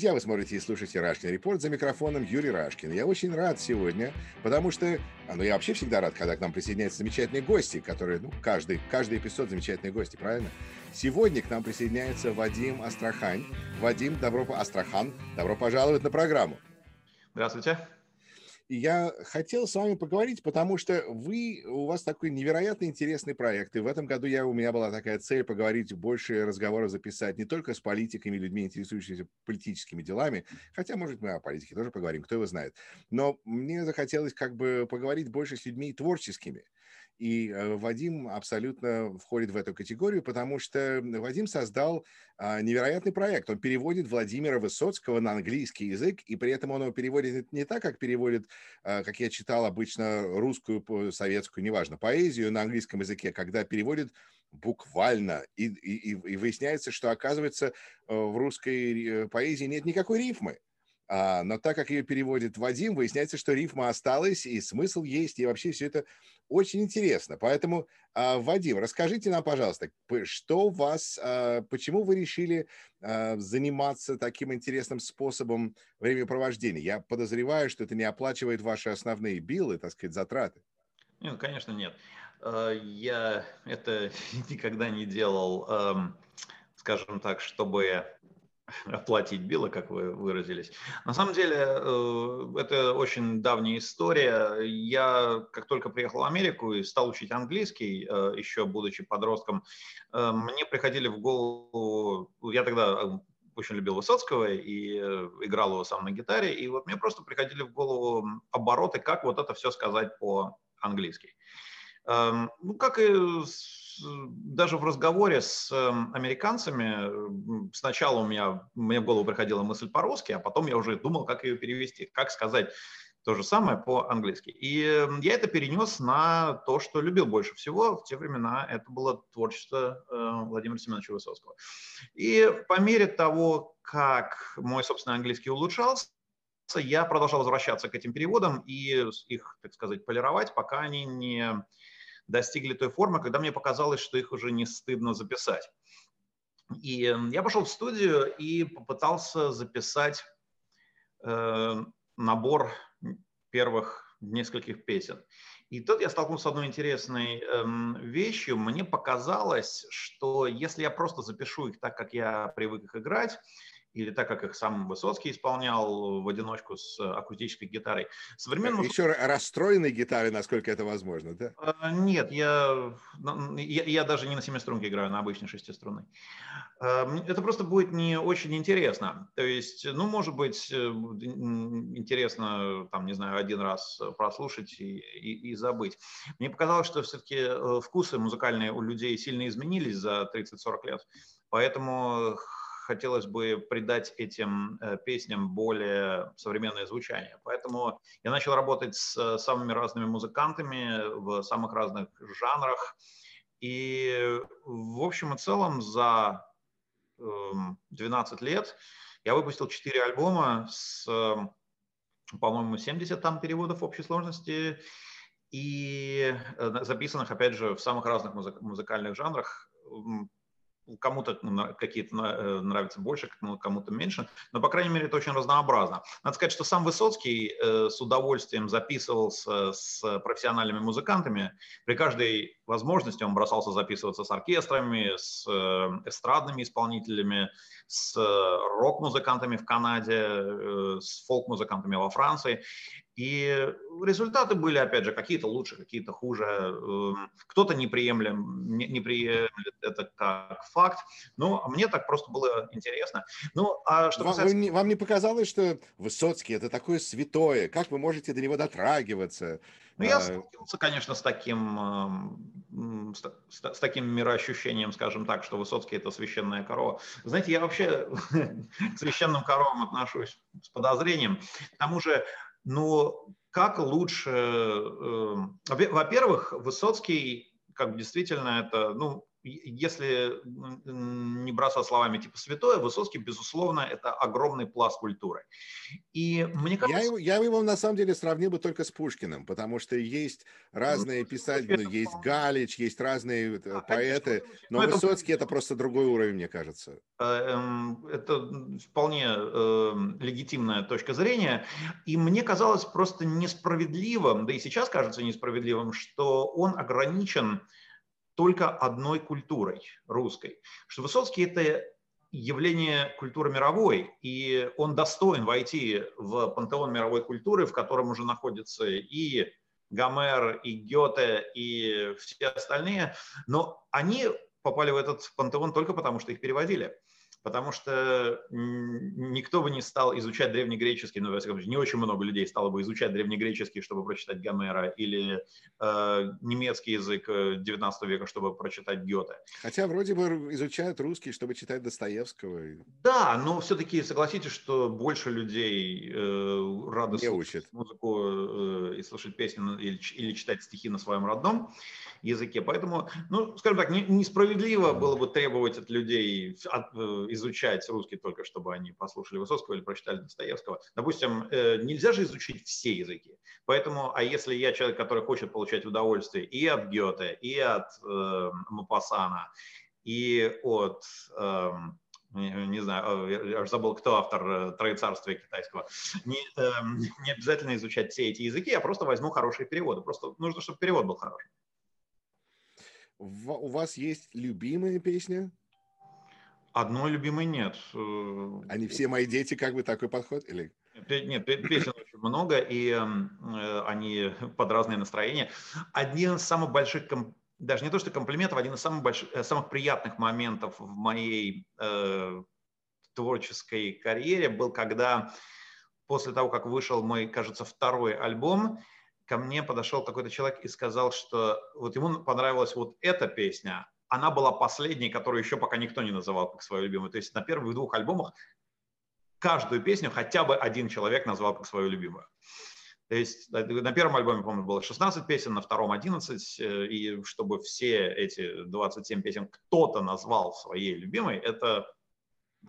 Друзья, вы смотрите и слушаете Рашкин Репорт за микрофоном Юрий Рашкин. Я очень рад сегодня, потому что, а, ну я вообще всегда рад, когда к нам присоединяются замечательные гости, которые, ну, каждый, каждый эпизод замечательные гости, правильно? Сегодня к нам присоединяется Вадим Астрахань. Вадим, добро, Астрахан, добро пожаловать на программу. Здравствуйте. Я хотел с вами поговорить, потому что вы, у вас такой невероятно интересный проект. И в этом году я, у меня была такая цель поговорить, больше разговоров записать не только с политиками, людьми, интересующимися политическими делами, хотя, может, мы о политике тоже поговорим, кто его знает. Но мне захотелось как бы поговорить больше с людьми творческими. И э, Вадим абсолютно входит в эту категорию, потому что Вадим создал а, невероятный проект. Он переводит Владимира Высоцкого на английский язык, и при этом он его переводит не так, как переводит, а, как я читал обычно, русскую, советскую, неважно, поэзию на английском языке, когда переводит буквально. И, и, и выясняется, что, оказывается, э, в русской э, поэзии нет никакой рифмы. А, но так как ее переводит Вадим, выясняется, что рифма осталась, и смысл есть, и вообще все это очень интересно. Поэтому, а, Вадим, расскажите нам, пожалуйста, что вас, а, почему вы решили заниматься таким интересным способом времяпровождения? Я подозреваю, что это не оплачивает ваши основные биллы, так сказать, затраты. Нет, конечно, нет. Я это никогда не делал, эм, скажем так, чтобы оплатить билы, как вы выразились. На самом деле, э, это очень давняя история. Я, как только приехал в Америку и стал учить английский, э, еще будучи подростком, э, мне приходили в голову, я тогда очень любил Высоцкого и играл его сам на гитаре, и вот мне просто приходили в голову обороты, как вот это все сказать по-английски. Эм, ну, как и даже в разговоре с эм, американцами сначала у меня, мне в голову приходила мысль по-русски, а потом я уже думал, как ее перевести, как сказать то же самое по-английски. И эм, я это перенес на то, что любил больше всего в те времена. Это было творчество э, Владимира Семеновича Высоцкого. И по мере того, как мой собственный английский улучшался, я продолжал возвращаться к этим переводам и их, так сказать, полировать, пока они не достигли той формы, когда мне показалось, что их уже не стыдно записать. И эм, я пошел в студию и попытался записать э, набор первых нескольких песен. И тут я столкнулся с одной интересной эм, вещью. Мне показалось, что если я просто запишу их так, как я привык их играть, или так, как их сам Высоцкий исполнял в одиночку с акустической гитарой. Современному... Еще расстроенной гитарой, насколько это возможно, да? А, нет, я, я, я даже не на семиструнке играю, на обычной шестиструнной. А, это просто будет не очень интересно. То есть, ну, может быть, э, интересно, там, не знаю, один раз прослушать и, и, и забыть. Мне показалось, что все-таки э, вкусы музыкальные у людей сильно изменились за 30-40 лет. Поэтому хотелось бы придать этим э, песням более современное звучание. Поэтому я начал работать с э, самыми разными музыкантами в самых разных жанрах. И в общем и целом за 12 эм, лет я выпустил 4 альбома с, по-моему, 70 там переводов общей сложности и э, записанных, опять же, в самых разных музыкальных жанрах кому-то какие-то э, нравятся больше, кому-то меньше, но, по крайней мере, это очень разнообразно. Надо сказать, что сам Высоцкий э, с удовольствием записывался с профессиональными музыкантами. При каждой возможности он бросался записываться с оркестрами, с э, эстрадными исполнителями, с рок-музыкантами в Канаде, с фолк-музыкантами во Франции. И результаты были, опять же, какие-то лучше, какие-то хуже. Эм, кто-то не, приемлем, не, не приемлет это как факт. Но мне так просто было интересно. Ну, а что касается... вам, вам не показалось, что Высоцкий – это такое святое? Как вы можете до него дотрагиваться? Ну, я а, столкнулся, конечно, с таким, эм, с, с, с таким мироощущением, скажем так, что Высоцкий – это священная корова. Знаете, я вообще к священным коровам отношусь с подозрением. К тому же но как лучше... Э, во-первых, Высоцкий, как действительно это, ну, если не бросать словами типа святое, Высоцкий, безусловно, это огромный пласт культуры. И мне кажется... Я его, я его на самом деле сравнил бы только с Пушкиным, потому что есть разные ну, писатели, ну, есть Галич, есть разные а, поэты, конечно, но ну, Высоцкий это... это просто другой уровень, мне кажется. Э, эм, это вполне эм, легитимная точка зрения, и мне казалось просто несправедливым, да и сейчас кажется несправедливым, что он ограничен только одной культурой русской. Что Высоцкий – это явление культуры мировой, и он достоин войти в пантеон мировой культуры, в котором уже находятся и Гомер, и Гёте, и все остальные, но они попали в этот пантеон только потому, что их переводили потому что никто бы не стал изучать древнегреческий, ну, не очень много людей стало бы изучать древнегреческий, чтобы прочитать Гомера, или э, немецкий язык 19 э, века, чтобы прочитать Гёте. Хотя вроде бы изучают русский, чтобы читать Достоевского. Да, но все-таки согласитесь, что больше людей э, рады не слушать учат. музыку э, и слушать песни или, или читать стихи на своем родном языке. Поэтому, ну, скажем так, не, несправедливо было бы требовать от людей от, э, изучать русский только, чтобы они послушали Высоцкого или прочитали Достоевского. Допустим, э, нельзя же изучить все языки. Поэтому, а если я человек, который хочет получать удовольствие и от Гёте, и от э, Мапасана, и от э, не знаю, я уже забыл, кто автор э, Троецарствия китайского, не, э, не обязательно изучать все эти языки, я просто возьму хорошие переводы. Просто нужно, чтобы перевод был хороший. У вас есть любимая песня? Одной любимой нет. Э, Они все мои дети, как бы такой подход? Или? Нет, песен очень много, и э, они под разные настроения. Один из самых больших, даже не то что комплиментов, один из самых, больших, э, самых приятных моментов в моей э, творческой карьере был, когда после того, как вышел мой, кажется, второй альбом, ко мне подошел какой-то человек и сказал, что вот ему понравилась вот эта песня, она была последней, которую еще пока никто не называл как свою любимую. То есть на первых двух альбомах каждую песню хотя бы один человек назвал как свою любимую. То есть э, на первом альбоме, по-моему, было 16 песен, на втором 11, э, и чтобы все эти 27 песен кто-то назвал своей любимой, это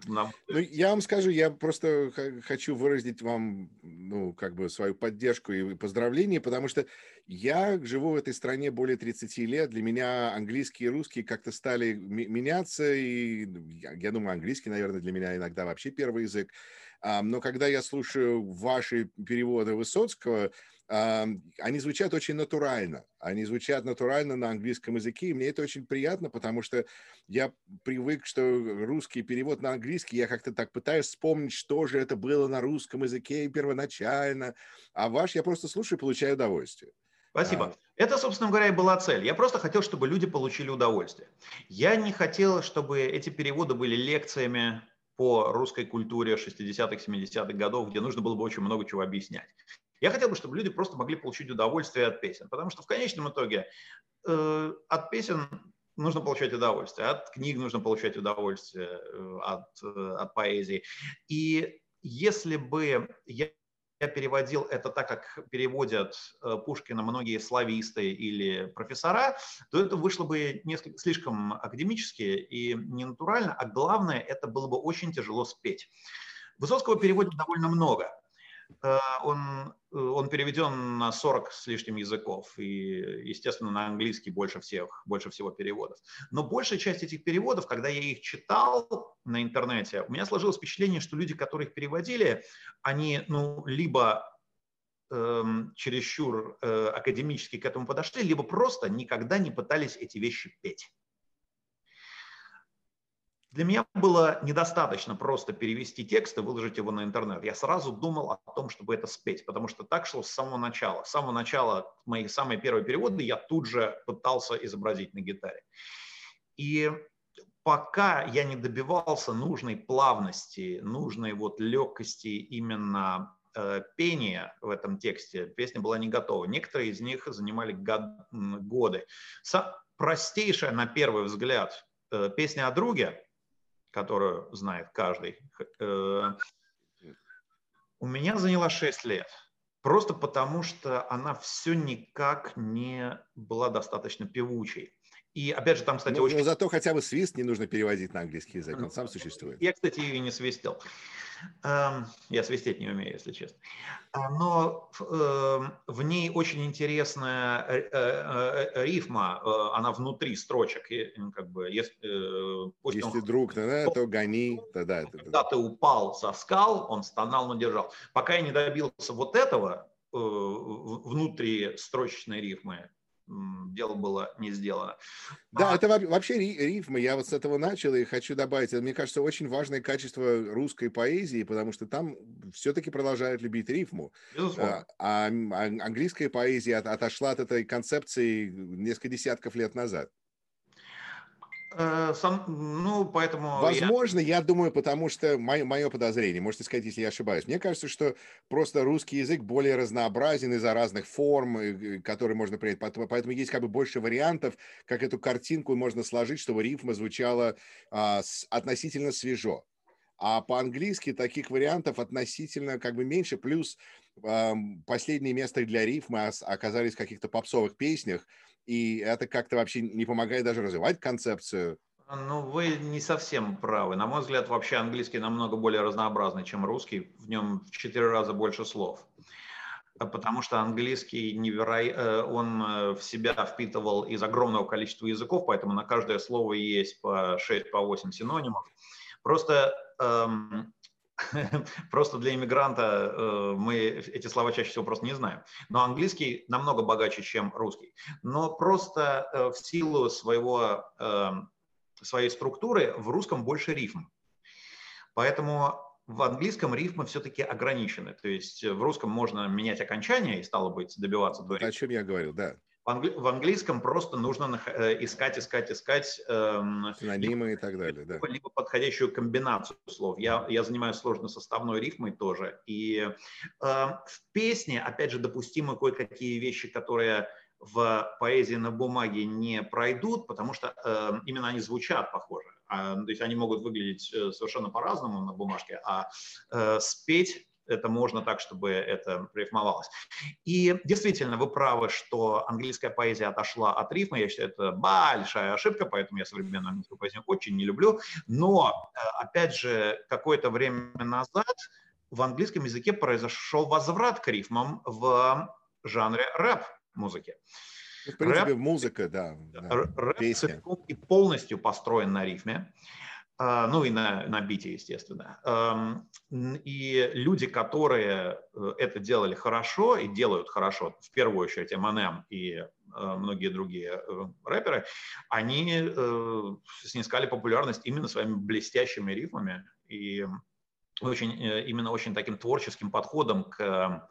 нам... Ну, я вам скажу, я просто хочу выразить вам, ну, как бы свою поддержку и поздравления, потому что я живу в этой стране более 30 лет, для меня английский и русский как-то стали меняться, и я, я думаю, английский, наверное, для меня иногда вообще первый язык, но когда я слушаю ваши переводы Высоцкого, они звучат очень натурально. Они звучат натурально на английском языке, и мне это очень приятно, потому что я привык, что русский перевод на английский, я как-то так пытаюсь вспомнить, что же это было на русском языке первоначально, а ваш я просто слушаю и получаю удовольствие. Спасибо. А... Это, собственно говоря, и была цель. Я просто хотел, чтобы люди получили удовольствие. Я не хотел, чтобы эти переводы были лекциями по русской культуре 60-х, 70-х годов, где нужно было бы очень много чего объяснять. Я хотел бы, чтобы люди просто могли получить удовольствие от песен, потому что в конечном итоге э, от песен нужно получать удовольствие, от книг нужно получать удовольствие, э, от, э, от поэзии. И если бы я я переводил это так, как переводят э, Пушкина многие слависты или профессора, то это вышло бы несколько, слишком академически и ненатурально, а главное, это было бы очень тяжело спеть. Высоцкого переводят довольно много. Э, он, э, он переведен на 40 с лишним языков, и, естественно, на английский больше, всех, больше всего переводов. Но большая часть этих переводов, когда я их читал на интернете, у меня сложилось впечатление, что люди, которые их переводили, они ну, либо эм, чересчур э, академически к этому подошли, либо просто никогда не пытались эти вещи петь. Для меня было недостаточно просто перевести текст и выложить его на интернет. Я сразу думал о том, чтобы это спеть, потому что так шло с самого начала. С самого начала мои самые первые переводы я тут же пытался изобразить на гитаре. И пока я не добивался нужной плавности, нужной вот легкости именно э, пения в этом тексте, песня была не готова. Некоторые из них занимали год, годы. Са, простейшая на первый взгляд э, песня о друге, которую знает каждый, э, у меня заняла 6 лет. Просто потому, что она все никак не была достаточно певучей. И опять же, там, кстати, ну, очень... Но зато хотя бы свист не нужно переводить на английский язык, он сам существует. Я, кстати, ее не свистел. Эм, я свистеть не умею, если честно. А, но эм, в ней очень интересная э, э, э, рифма, она внутри строчек. Как бы, если если он... друг, да, то гони. Да, да, Когда ты упал со скал, он стонал, но держал. Пока я не добился вот этого внутри строчечной рифмы, дело было не сделано. Да, а... это вообще рифмы. Я вот с этого начал и хочу добавить. Это, мне кажется, очень важное качество русской поэзии, потому что там все-таки продолжают любить рифму. Безусловно. А, а английская поэзия отошла от этой концепции несколько десятков лет назад. Э, сам, ну, поэтому... Возможно, я... я думаю, потому что мое, мое подозрение, можете сказать, если я ошибаюсь. Мне кажется, что просто русский язык более разнообразен из-за разных форм, которые можно принять. Поэтому есть как бы больше вариантов, как эту картинку можно сложить, чтобы рифма звучала а, с, относительно свежо. А по-английски таких вариантов относительно как бы меньше. Плюс э, последнее место для рифмы оказались в каких-то попсовых песнях, и это как-то вообще не помогает даже развивать концепцию. Ну, вы не совсем правы. На мой взгляд, вообще английский намного более разнообразный, чем русский. В нем в четыре раза больше слов. А потому что английский неверо... Э, он э, в себя впитывал из огромного количества языков, поэтому на каждое слово есть по 6-8 по синонимов. Просто эм, Просто для иммигранта э, мы эти слова чаще всего просто не знаем. Но английский намного богаче, чем русский. Но просто э, в силу своего, эм, своей структуры в русском больше рифм. Поэтому в английском рифмы все-таки ограничены. То есть в русском можно менять окончание и, стало быть, добиваться до рифма. О чем я говорил, да. В, английском просто нужно э, искать, искать, искать эм, синонимы либо, и так далее, да. Либо подходящую комбинацию слов. Я, я занимаюсь сложно-составной рифмой тоже. И э, в песне, опять же, допустимы кое-какие вещи, которые в поэзии на бумаге не пройдут, потому что э, именно они звучат похоже. А, то есть они могут выглядеть э, совершенно по-разному на бумажке, а э, спеть это можно так, чтобы это рифмовалось. И действительно, вы правы, что английская поэзия отошла от рифма. Я считаю, это большая ошибка, поэтому я современную английскую поэзию очень не люблю. Но, э, опять же, какое-то время назад в английском языке произошел возврат к рифмам в жанре рэп-музыки. В принципе, рэп, музыка, да. да рэп песня. и полностью построен на рифме. Ну и на, на бите, естественно. И люди, которые э, это делали хорошо и делают хорошо, в первую очередь Eminem и э, многие другие э, рэперы, они снискали популярность именно своими блестящими рифмами и очень, именно очень таким творческим подходом к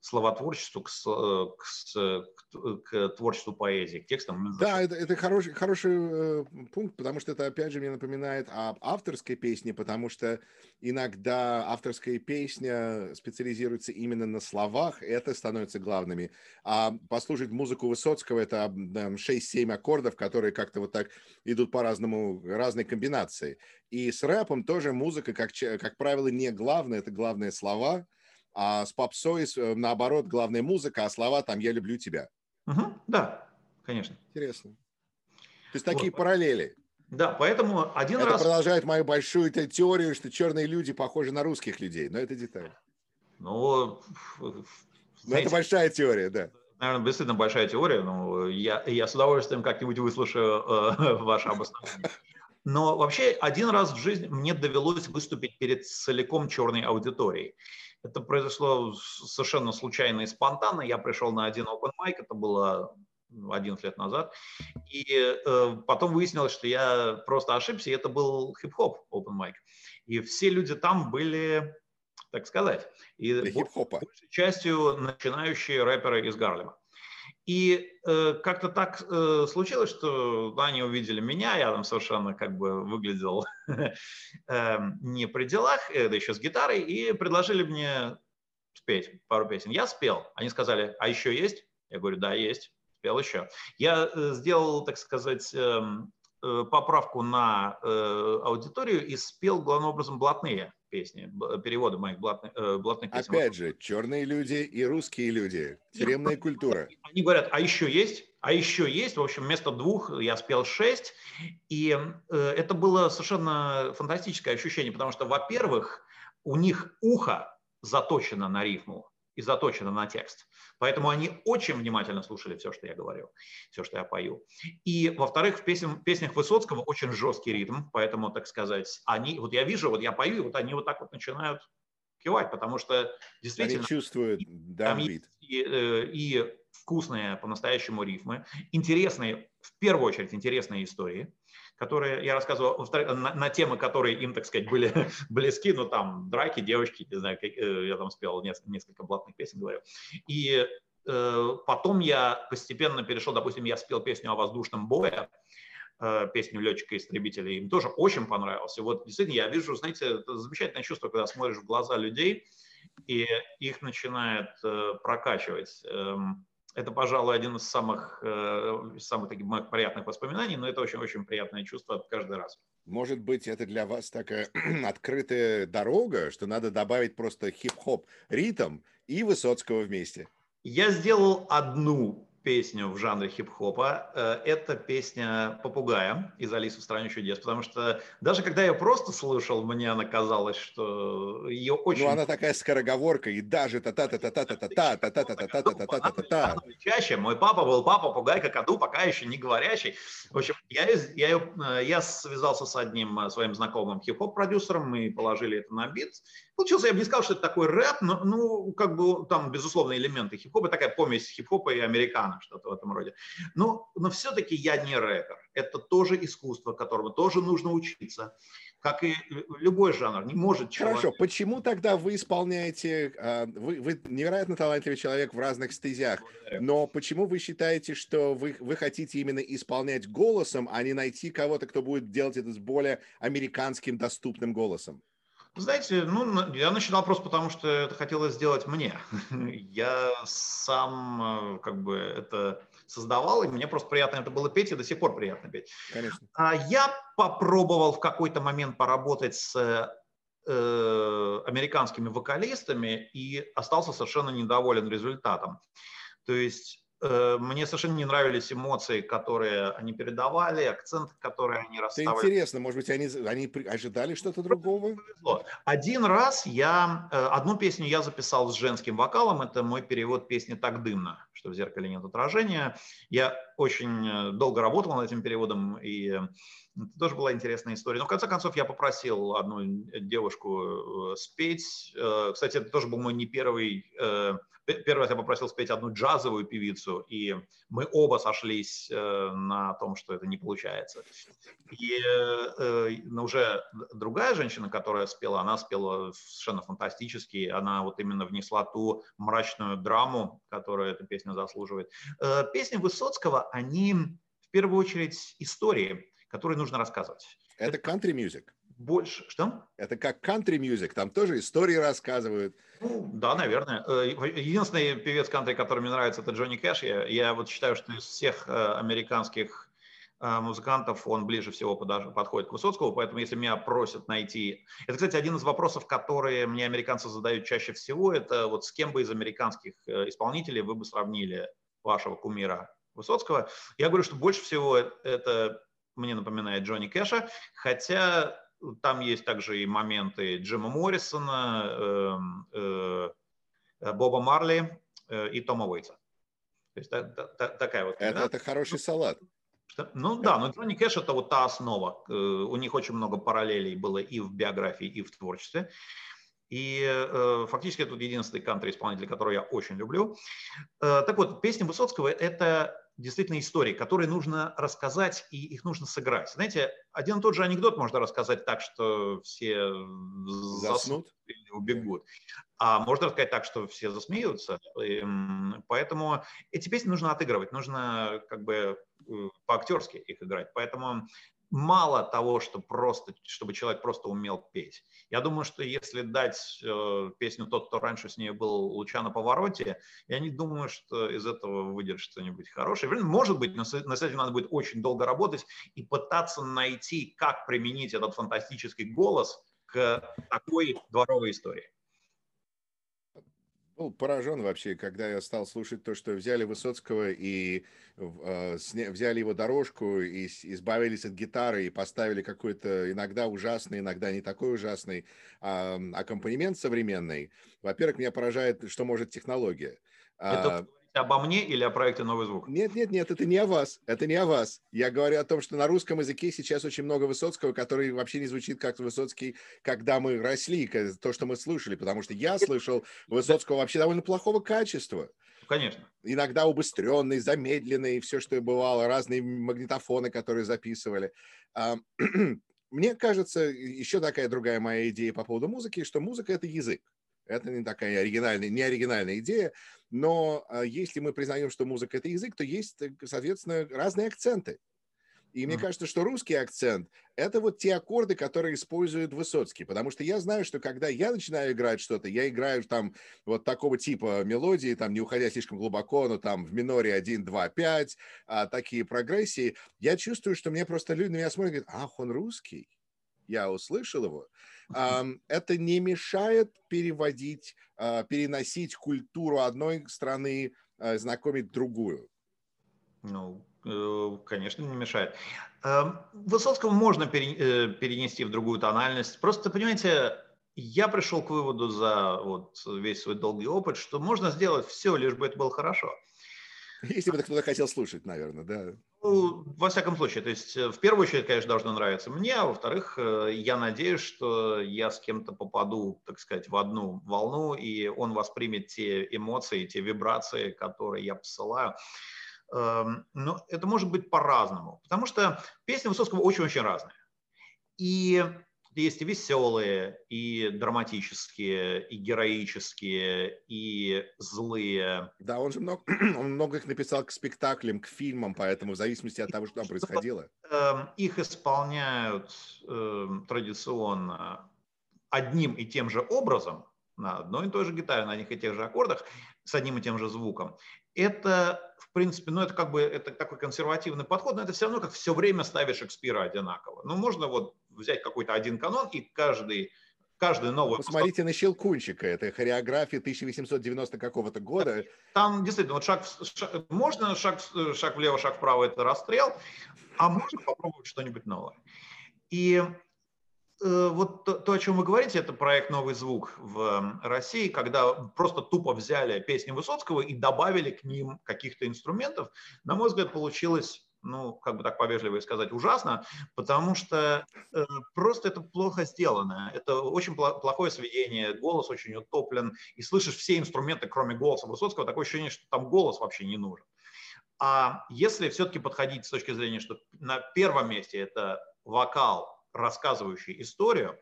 словотворчеству, к, э, к, к, к творчеству поэзии, к текстам. Да, это, это хороший, хороший э, пункт, потому что это, опять же, мне напоминает об авторской песне, потому что иногда авторская песня специализируется именно на словах, и это становится главными. А послушать музыку Высоцкого – это 6-7 аккордов, которые как-то вот так идут по-разному, разной комбинации. И с рэпом тоже музыка, как, как правило, не главное, это главные слова – а с попсой, э, наоборот, главная музыка, а слова там «я люблю тебя». Угу, да, конечно. Интересно. То есть такие вот. параллели. Да, поэтому один это раз... продолжает мою большую теорию, что черные люди похожи на русских людей, но это деталь. Ну, знаете, но это большая теория, да. Наверное, действительно большая теория, но я, я с удовольствием как-нибудь выслушаю э, ваше обоснование. Но вообще один раз в жизни мне довелось выступить перед целиком черной аудиторией. Это произошло совершенно случайно и спонтанно. Я пришел на один open mic, это было 11 лет назад. И э, потом выяснилось, что я просто ошибся, и это был хип-хоп open mic. И все люди там были, так сказать, и большей частью начинающие рэперы из Гарлема. И э, как-то так э, случилось, что они увидели меня, я там совершенно как бы выглядел э, не при делах, да еще с гитарой, и предложили мне спеть пару песен. Я спел. Они сказали, а еще есть? Я говорю, да, есть. Спел еще. Я э, сделал, так сказать, эм, э, поправку на э, аудиторию и спел главным образом блатные песни, переводы моих блатных, э, блатных песен. Опять же, черные люди и русские люди, тюремная культура. Они говорят, а еще есть? А еще есть, в общем, вместо двух я спел шесть, и э, это было совершенно фантастическое ощущение, потому что, во-первых, у них ухо заточено на рифму, и заточено на текст. Поэтому они очень внимательно слушали все, что я говорю, все, что я пою. И, во-вторых, в песнях, песнях Высоцкого очень жесткий ритм, поэтому, так сказать, они, вот я вижу, вот я пою, и вот они вот так вот начинают кивать, потому что действительно... Они чувствуют там есть и, э, и вкусные по-настоящему рифмы, интересные, в первую очередь, интересные истории, которые я рассказывал на, на темы, которые им, так сказать, были близки, ну там драки, девочки, не знаю, как, э, я там спел несколько, несколько блатных песен, говорю. И э, потом я постепенно перешел, допустим, я спел песню о воздушном бое, э, песню летчика-истребителя, им тоже очень понравилось. И вот действительно я вижу, знаете, замечательное чувство, когда смотришь в глаза людей, и их начинает э, прокачивать. Эм, это, пожалуй, один из самых, э, самых таких моих приятных воспоминаний, но это очень-очень приятное чувство каждый раз. Может быть, это для вас такая открытая дорога, что надо добавить просто хип-хоп ритм и Высоцкого вместе? Я сделал одну песню в жанре хип-хопа. Э, это песня «Попугая» из «Алисы в стране чудес», потому что даже когда я просто слушал, мне она казалось, что ее очень... Ну, она такая скороговорка, и даже та та та та та та та та та та та та та та та та та Чаще. Мой папа был папа попугай какаду, пока еще не говорящий. В общем, я, я, я связался с одним своим знакомым хип-хоп-продюсером, мы положили это на бит, Получился, я бы не сказал, что это такой рэп, но, ну, как бы там, безусловно, элементы хип-хопа, такая помесь хип-хопа и американо, что-то в этом роде. Но, но все-таки я не рэпер. Это тоже искусство, которому тоже нужно учиться. Как и любой жанр, не может человек... Хорошо, почему тогда вы исполняете... А, вы, вы невероятно талантливый человек в разных стезях, но почему вы считаете, что вы, вы хотите именно исполнять голосом, а не найти кого-то, кто будет делать это с более американским доступным голосом? Знаете, ну, я начинал просто потому, что это хотелось сделать мне. Я сам э, как бы это создавал, и мне просто приятно это было петь, и до сих пор приятно петь. Конечно. А я попробовал в какой-то момент поработать с э, американскими вокалистами и остался совершенно недоволен результатом. То есть мне совершенно не нравились эмоции, которые они передавали, акценты, которые они расставили. Это интересно, может быть, они, они ожидали что-то другого? Один раз я, э, одну песню я записал с женским вокалом, это мой перевод песни «Так дымно», что в зеркале нет отражения. Я очень э, долго работал над этим переводом, и это тоже была интересная история. Но в конце концов я попросил одну девушку спеть. Кстати, это тоже был мой не первый Первый раз я попросил спеть одну джазовую певицу, и мы оба сошлись э, на том, что это не получается. И э, уже другая женщина, которая спела, она спела совершенно фантастически. Она вот именно внесла ту мрачную драму, которую эта песня заслуживает. Э, песни Высоцкого, они в первую очередь истории, которые нужно рассказывать. Это country music больше... Что? Это как country music, там тоже истории рассказывают. Ну, да, наверное. Э, единственный певец кантри, который мне нравится, это Джонни Кэш. Я, я вот считаю, что из всех э, американских э, музыкантов он ближе всего подходит к Высоцкому, поэтому если меня просят найти... Это, кстати, один из вопросов, которые мне американцы задают чаще всего, это вот с кем бы из американских исполнителей вы бы сравнили вашего кумира Высоцкого. Я говорю, что больше всего это мне напоминает Джонни Кэша, хотя там есть также и моменты Джима Моррисона, эм, э, э, Боба Марли э, и Тома Уэйтса. То есть та, та, такая вот. Это, да? это хороший салат. Что? Ну да, но Джонни Кэш это вот та основа. У них очень много параллелей было и в биографии, и в творчестве. И э, фактически тут единственный кантри-исполнитель, который я очень люблю. Э, так вот, песня Высоцкого – это действительно истории, которые нужно рассказать и их нужно сыграть. Знаете, один и тот же анекдот можно рассказать так, что все заснут или убегут. А можно рассказать так, что все засмеются. И, поэтому эти песни нужно отыгрывать, нужно как бы э, по-актерски их играть. Поэтому мало того, что просто, чтобы человек просто умел петь. Я думаю, что если дать э, песню «Тот, кто раньше с ней был луча на повороте», я не думаю, что из этого выйдет что-нибудь хорошее. Может быть, но с, этим надо будет очень долго работать и пытаться найти, как применить этот фантастический голос к такой дворовой истории был поражен вообще, когда я стал слушать то, что взяли Высоцкого и э, сня, взяли его дорожку и избавились от гитары и поставили какой-то иногда ужасный, иногда не такой ужасный э, аккомпанемент современный. Во-первых, меня поражает, что может технология. Это обо мне или о проекте «Новый звук»? Нет, нет, нет, это не о вас, это не о вас. Я говорю о том, что на русском языке сейчас очень много Высоцкого, который вообще не звучит как Высоцкий, когда мы росли, то, что мы слышали, потому что я слышал Высоцкого вообще довольно плохого качества. Конечно. Иногда убыстренный, замедленный, все, что бывало, разные магнитофоны, которые записывали. Мне кажется, еще такая другая моя идея по поводу музыки, что музыка – это язык. Это не такая оригинальная, не оригинальная идея, но а, если мы признаем, что музыка это язык, то есть, э, соответственно, разные акценты. И мне кажется, что русский акцент – это вот те аккорды, которые использует Высоцкий. Потому что я знаю, что когда я начинаю играть что-то, я играю там вот такого типа мелодии, там не уходя слишком глубоко, но там в миноре 1, 2, 5, а, такие прогрессии. Я чувствую, что мне просто люди на меня смотрят и говорят, ах, он русский. Я услышал его это не мешает переводить, а, переносить культуру одной страны, а, знакомить другую? Ну, э, конечно, не мешает. Высоцкого можно э, перенести в другую тональность. Просто, понимаете, я пришел к выводу за вот весь свой долгий опыт, что можно сделать все, лишь бы это было хорошо. Если бы кто-то хотел слушать, наверное, да. Ну, во всяком случае, то есть э, в первую очередь, конечно, должно нравиться мне, а во-вторых, э, я надеюсь, что я с кем-то попаду, так сказать, в одну волну, и он воспримет те эмоции, те вибрации, которые я посылаю. Эм, но это может быть по-разному, потому что песни Высоцкого очень-очень разные. И есть и веселые, и драматические, и героические, и злые. Да, он же много, он много их написал к спектаклям, к фильмам, поэтому в зависимости от того, что там происходило. Эм, их исполняют эм, традиционно одним и тем же образом, на одной и той же гитаре, на одних и тех же аккордах, с одним и тем же звуком. Это, в принципе, ну это как бы это такой консервативный подход, но это все равно как все время ставить Шекспира одинаково. Ну можно вот взять какой-то один канон и каждый каждый новый... Посмотрите на Щелкунчика, это хореография 1890 какого-то года. Там действительно, вот шаг, шаг можно шаг, шаг влево, шаг вправо, это расстрел, а можно попробовать что-нибудь новое. И э, вот то, то, о чем вы говорите, это проект «Новый звук» в России, когда просто тупо взяли песни Высоцкого и добавили к ним каких-то инструментов. На мой взгляд, получилось ну, как бы так повежливо сказать, ужасно, потому что э, просто это плохо сделано. Это очень плохое сведение, голос очень утоплен, и слышишь все инструменты, кроме голоса Высоцкого, такое ощущение, что там голос вообще не нужен. А если все-таки подходить с точки зрения, что на первом месте это вокал, рассказывающий историю,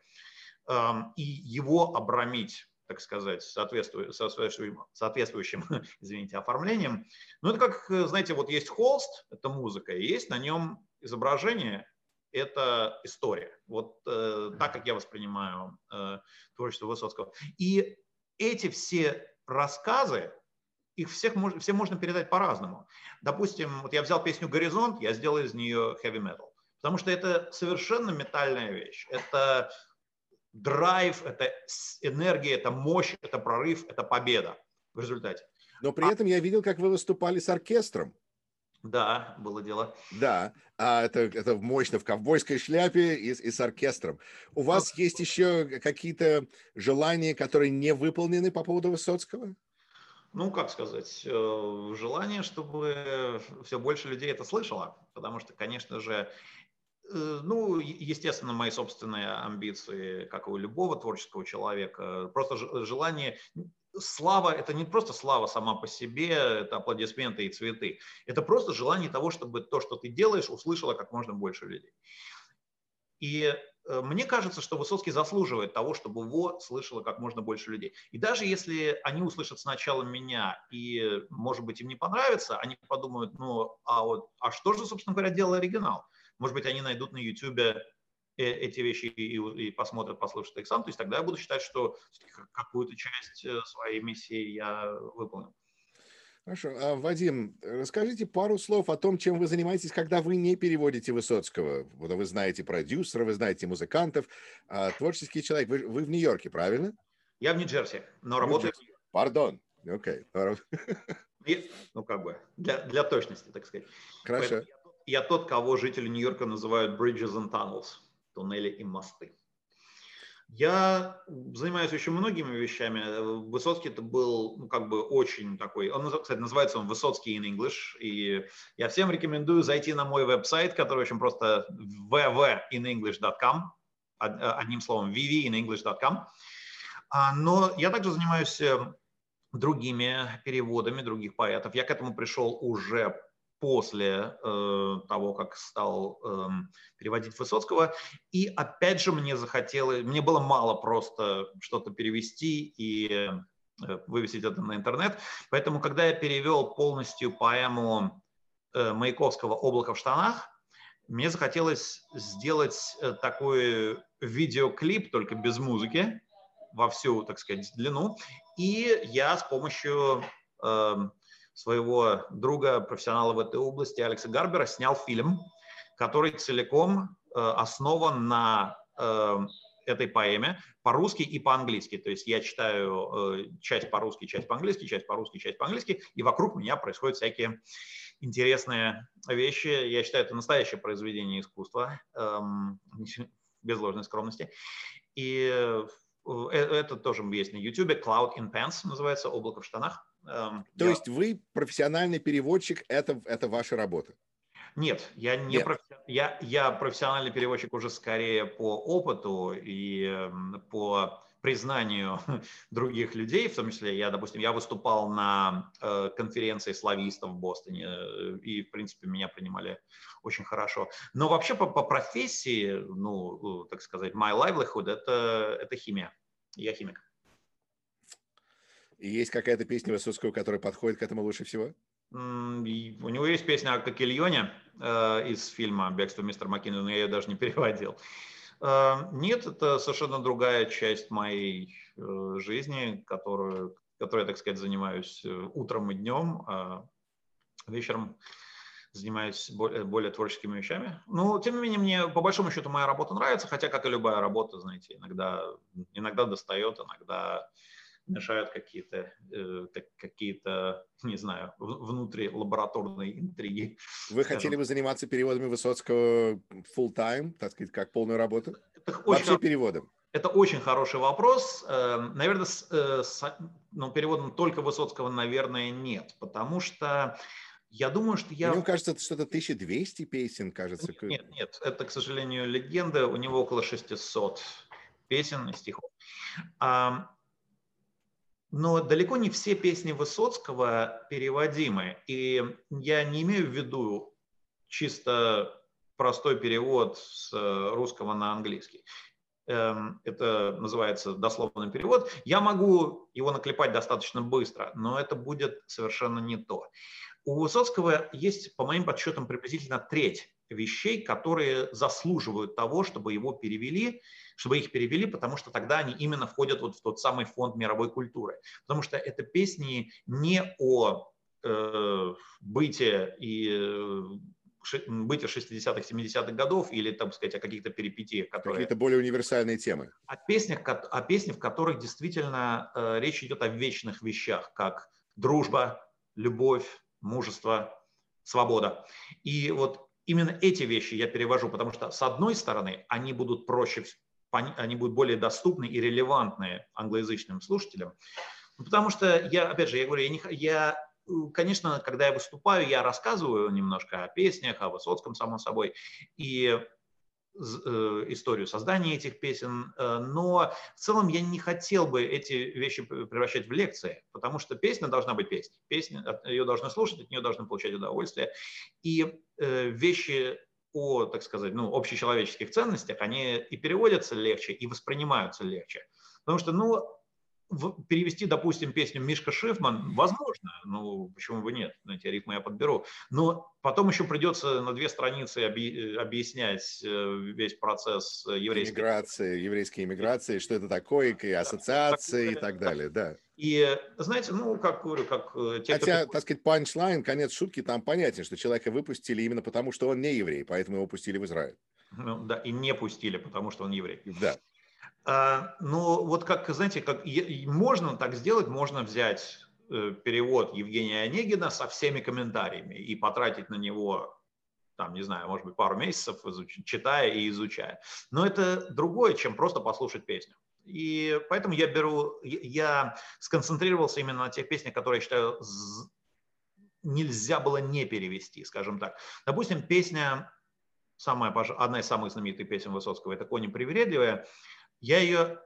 э, и его обрамить так сказать, соответствующим, соответствующим извините, оформлением. Ну, это как, знаете, вот есть холст, это музыка, и есть на нем изображение, это история. Вот э, так, как я воспринимаю э, творчество Высоцкого. И эти все рассказы, их всех мож, все можно передать по-разному. Допустим, вот я взял песню «Горизонт», я сделал из нее heavy metal. Потому что это совершенно метальная вещь. Это драйв, это энергия, это мощь, это прорыв, это победа в результате. Но при а... этом я видел, как вы выступали с оркестром. Да, было дело. Да, а это, это мощно в ковбойской шляпе и, и с оркестром. У вас ну, есть еще какие-то желания, которые не выполнены по поводу Высоцкого? Ну, как сказать, э, желание, чтобы все больше людей это слышало, потому что, конечно же, ну, естественно, мои собственные амбиции, как и у любого творческого человека. Просто желание... Слава – это не просто слава сама по себе, это аплодисменты и цветы. Это просто желание того, чтобы то, что ты делаешь, услышало как можно больше людей. И э, мне кажется, что Высоцкий заслуживает того, чтобы его слышало как можно больше людей. И даже если они услышат сначала меня и, может быть, им не понравится, они подумают, ну, а вот, а что же, собственно говоря, делал оригинал? Может быть, они найдут на YouTube э, эти вещи и, и посмотрят, послушают их сам. То есть тогда я буду считать, что какую-то часть э, своей миссии я выполнил. Хорошо. А, Вадим, расскажите пару слов о том, чем вы занимаетесь, когда вы не переводите Высоцкого. Вот вы знаете продюсера, вы знаете музыкантов, а, творческий человек. Вы, вы в Нью-Йорке, правильно? Я в Нью-Джерси, но работаю... Пардон. Окей. Okay. Ну, как бы, для, для точности, так сказать. Хорошо. Я, я тот, кого жители Нью-Йорка называют bridges and tunnels, туннели и мосты. Я занимаюсь очень многими вещами. Высоцкий это был, ну, как бы очень такой, он, кстати, называется он Высоцкий in English, и я всем рекомендую зайти на мой веб-сайт, который очень просто www.inenglish.com, одним словом, www.inenglish.com. А, но я также занимаюсь э, другими переводами других поэтов. Я к этому пришел уже после э, того, как стал э, переводить Высоцкого. И опять же мне захотелось, мне было мало просто что-то перевести и э, вывесить это на интернет. Поэтому, когда я перевел полностью поэму э, Маяковского «Облако в штанах», мне захотелось сделать э, такой видеоклип, только без музыки, во всю, так сказать, длину. И я с помощью э, своего друга, профессионала в этой области, Алекса Гарбера, снял фильм, который целиком э, основан на э, этой поэме по-русски и по-английски. То есть я читаю э, часть по-русски, часть по-английски, часть по-русски, часть по-английски, и вокруг меня происходят всякие интересные вещи. Я считаю, это настоящее произведение искусства, эм, без ложной скромности. И это тоже есть на YouTube, Cloud in Pants называется, облако в штанах. Эм, То я... есть вы профессиональный переводчик, это, это ваша работа? Нет, я не Нет. Профи... я, я профессиональный переводчик уже скорее по опыту и эм, по признанию других людей, в том числе я, допустим, я выступал на э, конференции славистов в Бостоне, э, и, в принципе, меня принимали очень хорошо. Но вообще по, по профессии, ну, так сказать, my livelihood это, это химия. Я химик. И есть какая-то песня Высоцкого, которая подходит к этому лучше всего? У него есть песня о Кокильоне э, из фильма «Бегство мистера Маккина», но я ее даже не переводил. Э, нет, это совершенно другая часть моей э, жизни, которую, которой я, так сказать, занимаюсь э, утром и днем, а вечером занимаюсь более, более творческими вещами. Но, тем не менее, мне по большому счету моя работа нравится, хотя, как и любая работа, знаете, иногда, иногда достает, иногда мешают какие-то, э, какие-то, не знаю, внутри лабораторные интриги. Вы скажем. хотели бы заниматься переводами Высоцкого full time, так сказать, как полную работу? Это Вообще очень, переводом? Это очень хороший вопрос. Эм, наверное, с, э, с ну, переводом только Высоцкого, наверное, нет, потому что я думаю, что я... Мне кажется, это что-то 1200 песен, кажется. Нет, нет, это, к сожалению, легенда. У него около 600 песен и стихов. Но далеко не все песни Высоцкого переводимы. И я не имею в виду чисто простой перевод с э, русского на английский. Эм, это называется дословный перевод. Я могу его наклепать достаточно быстро, но это будет совершенно не то. У Высоцкого есть, по моим подсчетам, приблизительно треть вещей, которые заслуживают того, чтобы его перевели, чтобы их перевели, потому что тогда они именно входят вот в тот самый фонд мировой культуры. Потому что это песни не о э, быте и э, быте 60-х, 70-х годов или, так сказать, о каких-то перипетиях, которые... Какие-то более универсальные темы. О песнях, о песнях, в которых действительно э, речь идет о вечных вещах, как дружба, любовь, мужество, свобода. И вот именно эти вещи я перевожу, потому что, с одной стороны, они будут проще они будут более доступны и релевантны англоязычным слушателям. Ну, потому что я, опять же, я говорю, я, не, я, конечно, когда я выступаю, я рассказываю немножко о песнях, о Высоцком, само собой, и э, историю создания этих песен, э, но в целом я не хотел бы эти вещи превращать в лекции, потому что песня должна быть песней. Песня, ее должны слушать, от нее должны получать удовольствие. И э, вещи о, так сказать, ну, общечеловеческих ценностях, они и переводятся легче, и воспринимаются легче. Потому что, ну, перевести, допустим, песню Мишка Шифман, возможно, ну почему бы нет, на эти ритмы я подберу, но потом еще придется на две страницы объяснять э, весь процесс еврейской иммиграции, еврейской иммиграции, что это такое, и ассоциации и так далее, да. И знаете, ну, как говорю, как э, те, Хотя, кто... так сказать, панчлайн, конец шутки там понятен, что человека выпустили именно потому, что он не еврей, поэтому его пустили в Израиль. Ну, да, и не пустили, потому что он еврей. Да. А, ну, вот как, знаете, как можно так сделать, можно взять э, перевод Евгения Онегина со всеми комментариями и потратить на него там, не знаю, может быть, пару месяцев, читая и изучая. Но это другое, чем просто послушать песню. И поэтому я беру, я сконцентрировался именно на тех песнях, которые я считаю нельзя было не перевести, скажем так. Допустим, песня, самая, одна из самых знаменитых песен Высоцкого, это «Кони привередливая», я ее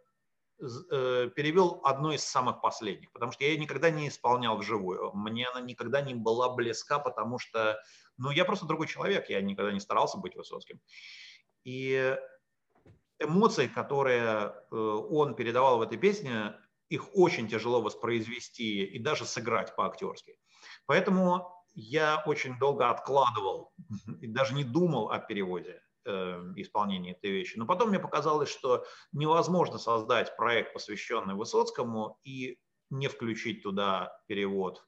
э, перевел одной из самых последних, потому что я ее никогда не исполнял вживую. Мне она никогда не была близка, потому что, ну, я просто другой человек, я никогда не старался быть Высоцким. И эмоции, которые э, он передавал в этой песне, их очень тяжело воспроизвести и даже сыграть по-актерски. Поэтому я очень долго откладывал и даже не думал о переводе. Э, исполнении этой вещи. Но потом мне показалось, что невозможно создать проект, посвященный Высоцкому, и не включить туда перевод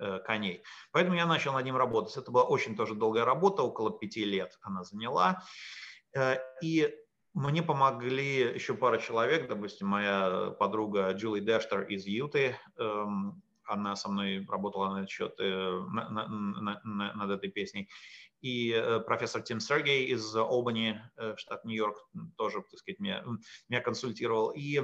э, коней. Поэтому я начал над ним работать. Это была очень тоже долгая работа, около пяти лет она заняла. Э, и мне помогли еще пара человек, допустим, моя подруга Джули Дэштер из Юты, эм, она со мной работала на счет, над этой песней и э, профессор Тим Сергей из Олбани, э, штат Нью-Йорк, тоже, так сказать, меня, меня консультировал. И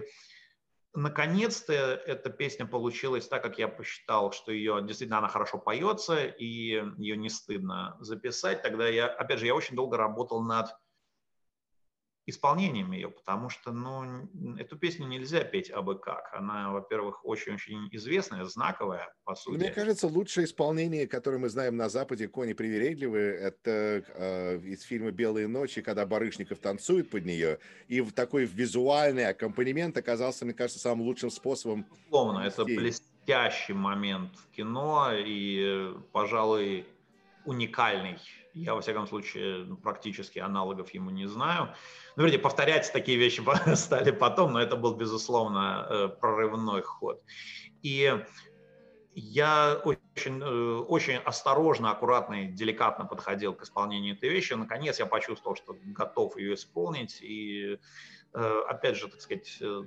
наконец-то эта песня получилась так, как я посчитал, что ее действительно она хорошо поется, и ее не стыдно записать. Тогда я, опять же, я очень долго работал над исполнением ее, потому что ну, эту песню нельзя петь абы как. Она, во-первых, очень-очень известная, знаковая, по сути. Мне кажется, лучшее исполнение, которое мы знаем на Западе, «Кони привередливые», это э, из фильма «Белые ночи», когда Барышников танцует под нее, и в такой визуальный аккомпанемент оказался, мне кажется, самым лучшим способом. Безусловно, это блестящий момент в кино, и, пожалуй, уникальный. Я, во всяком случае, практически аналогов ему не знаю. Ну, вернее, повторять такие вещи стали потом, но это был, безусловно, э, прорывной ход. И я очень, э, очень осторожно, аккуратно и деликатно подходил к исполнению этой вещи. Наконец я почувствовал, что готов ее исполнить. И опять же, так сказать, э,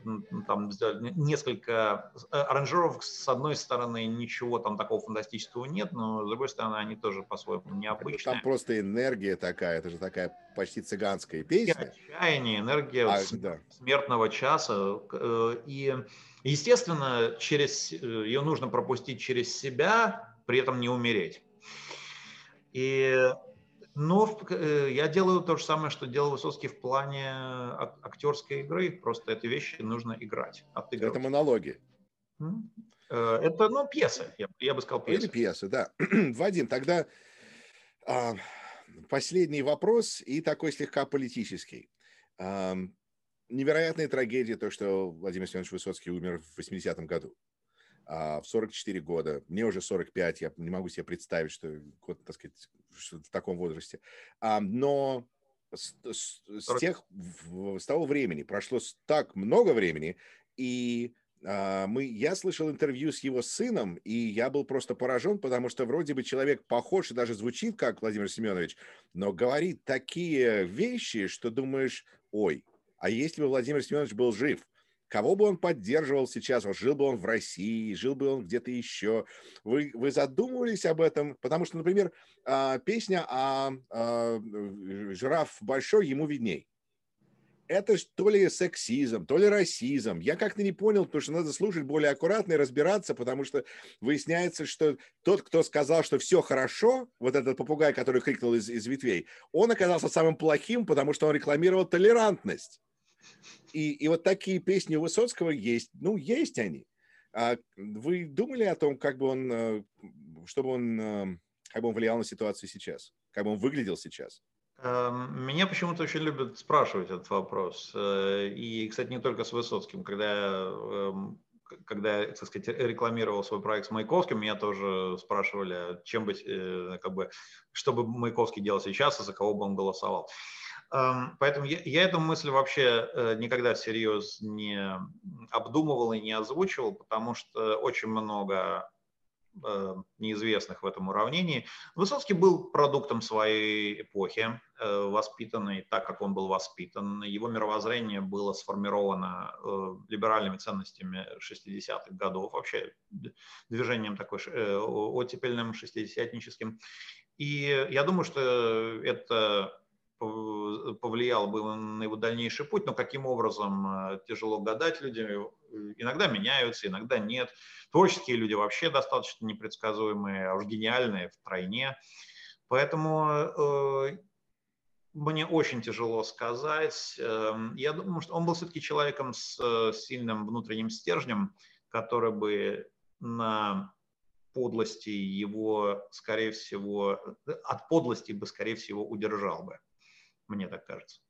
там несколько э, аранжировок, с одной стороны, ничего там такого фантастического нет, но с другой стороны, они тоже по-своему необычные. Там просто энергия такая, это же такая почти цыганская песня. Отчаяние, энергия а, да. смертного часа. И, естественно, через, ее нужно пропустить через себя, при этом не умереть. И но э, я делаю то же самое, что делал Высоцкий в плане актерской игры. Просто эти вещи нужно играть. Отыгрывать. Это монологи. Э, это, ну, пьесы, я, я бы сказал, пьесы. Или пьесы, да. Вадим, тогда а, последний вопрос и такой слегка политический. А, невероятная трагедия, то, что Владимир Семенович Высоцкий умер в 80-м году. А, в 44 года, мне уже 45, я не могу себе представить, что так сказать, в таком возрасте. А, но с, с, с, тех, с того времени прошло так много времени, и а, мы, я слышал интервью с его сыном, и я был просто поражен, потому что вроде бы человек похож и даже звучит как Владимир Семенович, но говорит такие вещи, что думаешь, ой, а если бы Владимир Семенович был жив – кого бы он поддерживал сейчас, вот жил бы он в России, жил бы он где-то еще. Вы, вы задумывались об этом? Потому что, например, а, песня о, о «Жираф большой, ему видней». Это то ли сексизм, то ли расизм. Я как-то не понял, потому что надо слушать более аккуратно и разбираться, потому что выясняется, что тот, кто сказал, что все хорошо, вот этот попугай, который крикнул из, из ветвей, он оказался самым плохим, потому что он рекламировал толерантность. И, и вот такие песни у Высоцкого есть. Ну, есть они. А вы думали о том, как бы он, э, чтобы он, э, как бы он влиял на ситуацию сейчас? Как бы он выглядел сейчас? Эм, меня почему-то очень любят спрашивать этот вопрос. Э, и, кстати, не только с Высоцким. Когда я эм, когда так сказать, рекламировал свой проект с Маяковским, меня тоже спрашивали, чем быть, как бы, что бы Маяковский делал сейчас и за кого бы он голосовал. Эм, поэтому я, я эту мысль вообще э, никогда всерьез не обдумывал и не озвучивал, потому что очень много э, неизвестных в этом уравнении. Высоцкий был продуктом своей эпохи, э, воспитанный так, как он был воспитан. Его мировоззрение было сформировано либеральными ценностями 60-х годов, вообще движением такой оттепельным, шестидесятническим. И я думаю, что это повлиял бы на его дальнейший путь, но каким образом э, тяжело гадать людям. Иногда меняются, иногда нет. Творческие люди вообще достаточно непредсказуемые, а уж гениальные в тройне. Поэтому э, мне очень тяжело сказать. Эм, я думаю, что он был все-таки человеком с э, сильным внутренним стержнем, который бы на подлости его, скорее всего, от подлости бы, скорее всего, удержал бы мне так кажется.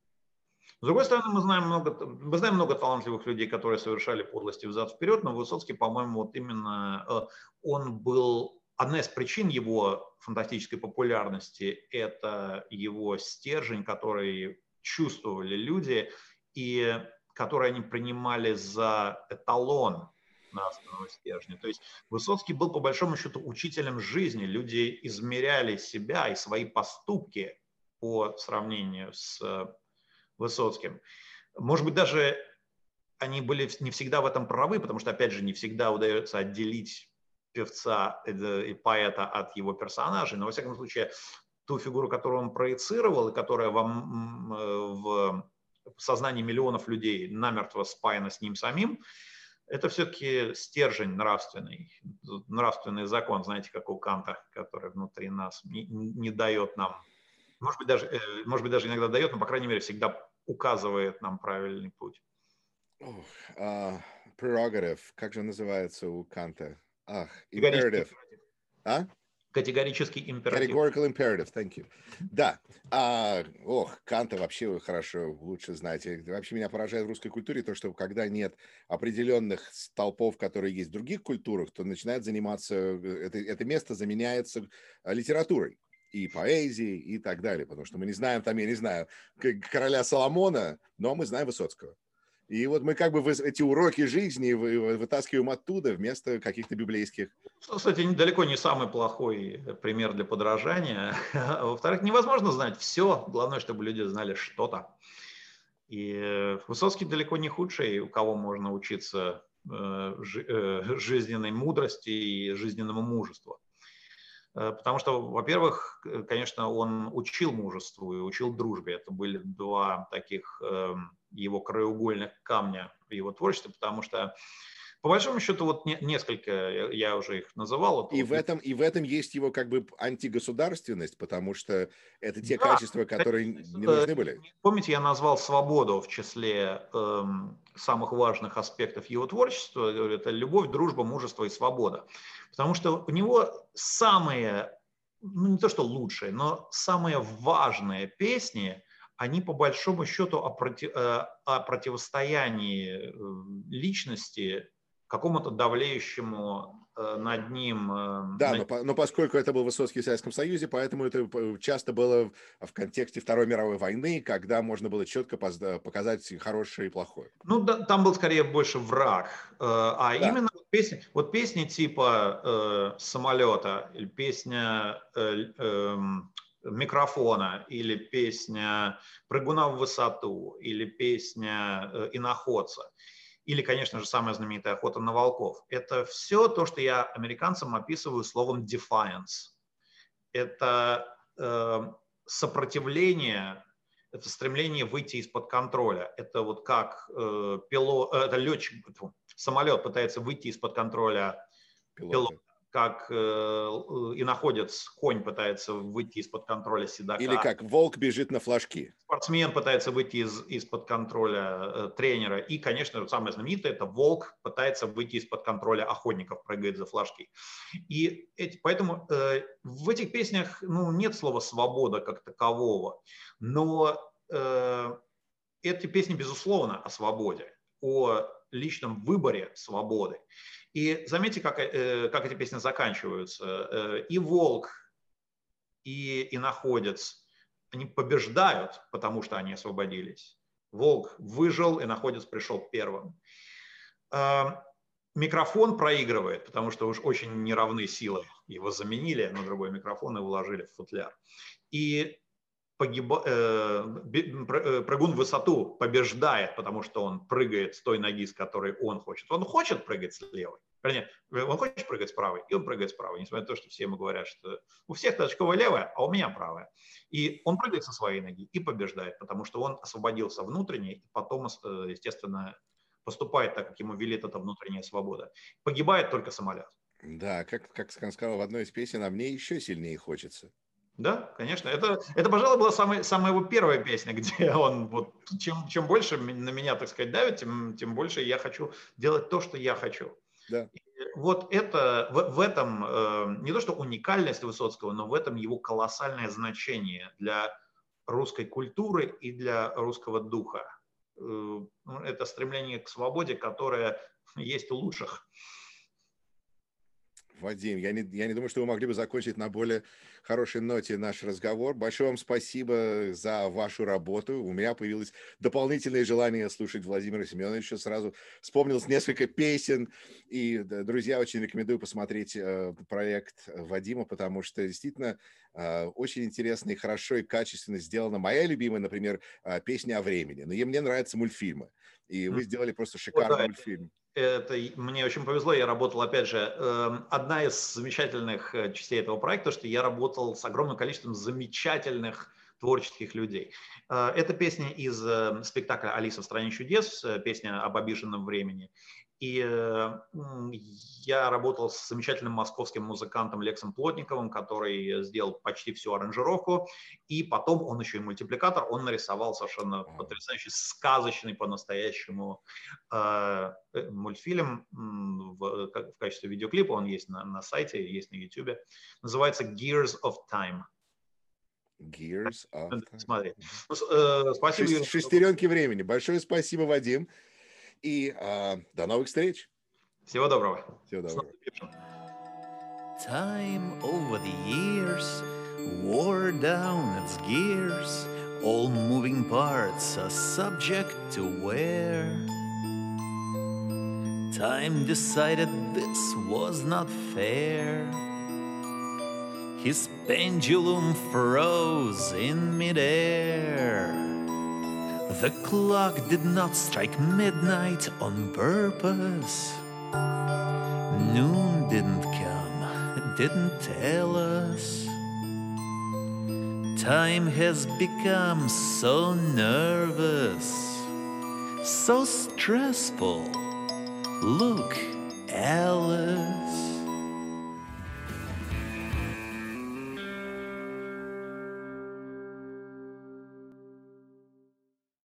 С другой стороны, мы знаем много, мы знаем много талантливых людей, которые совершали подлости взад-вперед, но Высоцкий, по-моему, вот именно э, он был, одна из причин его фантастической популярности – это его стержень, который чувствовали люди и который они принимали за эталон нравственного стержня. То есть Высоцкий был, по большому счету, учителем жизни. Люди измеряли себя и свои поступки по сравнению с э, Высоцким. Может быть, даже они были не всегда в этом правы, потому что, опять же, не всегда удается отделить певца и поэта от его персонажей, но, во всяком случае, ту фигуру, которую он проецировал и которая вам э, в сознании миллионов людей намертво спаяна с ним самим, это все-таки стержень нравственный, нравственный закон, знаете, как у Канта, который внутри нас не, не дает нам может быть, даже, э, может быть, даже иногда дает, но, по крайней мере, всегда указывает нам правильный путь. Прерогатив, как же называется у Канта? Ах, imperative. А? Категорический императив. Categorical imperative, thank you. Да. А, ох, Канта вообще вы хорошо, лучше знаете. Вообще меня поражает в русской культуре то, что когда нет определенных столпов, которые есть в других культурах, то начинает заниматься, э, это, это место заменяется э, литературой и поэзии и так далее, потому что мы не знаем там, я не знаю, короля Соломона, но мы знаем Высоцкого. И вот мы как бы эти уроки жизни вытаскиваем оттуда вместо каких-то библейских. Что, кстати, далеко не самый плохой пример для подражания. Во-вторых, невозможно знать все. Главное, чтобы люди знали что-то. И Высоцкий далеко не худший, у кого можно учиться э, э, жизненной мудрости и жизненному мужеству. Э, потому что, во-первых, конечно, он учил мужеству и учил дружбе. Это были два таких эм, его краеугольных камня в его творчестве, потому что по большому счету, вот несколько, я уже их называл. И в, этом, и в этом есть его как бы антигосударственность, потому что это те да, качества, которые не нужны были. Помните, я назвал свободу в числе эм, самых важных аспектов его творчества. Это любовь, дружба, мужество и свобода. Потому что у него самые, ну не то что лучшие, но самые важные песни, они по большому счету о, против, э, о противостоянии э, личности какому-то давлеющему э, над ним. Э, да, над... Но, но поскольку это был Высоцкий в Советском Союзе, поэтому это часто было в контексте Второй мировой войны, когда можно было четко показать хорошее и плохое. Ну, да, там был скорее больше враг. Э, а да. именно песни, вот песни типа э, самолета, или песня э, э, микрофона, или песня прыгуна в высоту, или песня э, иноходца – или, конечно же, самая знаменитая охота на волков. Это все то, что я американцам описываю словом defiance. Это э, сопротивление, это стремление выйти из-под контроля. Это вот как э, пилот, э, это летчик, самолет пытается выйти из-под контроля пилота. пилота как э, и находится конь пытается выйти из-под контроля седока. Или как волк бежит на флажки. Спортсмен пытается выйти из, из-под контроля э, тренера. И, конечно, самое знаменитое – это волк пытается выйти из-под контроля охотников, прыгает за флажки. И эти, поэтому э, в этих песнях ну, нет слова «свобода» как такового. Но э, эти песни, безусловно, о свободе, о личном выборе свободы. И заметьте, как, э, как эти песни заканчиваются. Э, и волк, и, и находец, они побеждают, потому что они освободились. Волк выжил, и находец пришел первым. А, микрофон проигрывает, потому что уж очень неравны силы. Его заменили на другой микрофон и уложили в футляр. И погиба... э, э прыгун в высоту побеждает, потому что он прыгает с той ноги, с которой он хочет. Он хочет прыгать с левой. Вернее, он хочет прыгать с правой, и он прыгает с правой, несмотря на то, что все ему говорят, что у всех точковая левая, а у меня правая. И он прыгает со своей ноги и побеждает, потому что он освободился внутренне, и потом, э, естественно, поступает так, как ему велит эта внутренняя свобода. Погибает только самолет. Да, как, как сказал в одной из песен, а мне еще сильнее хочется. Да, конечно. Это, это пожалуй, была самая, самая его первая песня, где он вот чем, чем больше на меня, так сказать, давит, тем, тем больше я хочу делать то, что я хочу. Да. И вот это, в, в этом э, не то что уникальность Высоцкого, но в этом его колоссальное значение для русской культуры и для русского духа. Э, ну, это стремление к свободе, которое есть у лучших. Вадим, я не, я не думаю, что вы могли бы закончить на более хорошей ноте наш разговор. Большое вам спасибо за вашу работу. У меня появилось дополнительное желание слушать Владимира Семеновича. Сразу вспомнилось несколько песен. И, друзья, очень рекомендую посмотреть э, проект Вадима, потому что действительно э, очень интересно и хорошо и качественно сделано. Моя любимая, например, э, песня о времени. Но мне нравятся мультфильмы. И вы сделали просто шикарный вот, да, мультфильм это мне очень повезло, я работал, опять же, эм, одна из замечательных э, частей этого проекта, что я работал с огромным количеством замечательных творческих людей. Э, это песня из э, спектакля «Алиса в стране чудес», песня об обиженном времени. И я работал с замечательным московским музыкантом Лексом Плотниковым, который сделал почти всю аранжировку. И потом он еще и мультипликатор, он нарисовал совершенно потрясающий, сказочный по-настоящему э, э мультфильм в, в качестве видеоклипа. Он есть на, на сайте, есть на YouTube. Называется Gears of Time. Gears of Time. Смотри. Э, спасибо. Шестеренки времени. Большое спасибо, Вадим. И э, до новых встреч. Всего доброго. Всего доброго. Time over the years wore down its gears. All moving parts are subject to wear. Time decided this was not fair. His pendulum froze in midair. The clock did not strike midnight on purpose. Noon didn't come, didn't tell us. Time has become so nervous, so stressful. Look, Alice.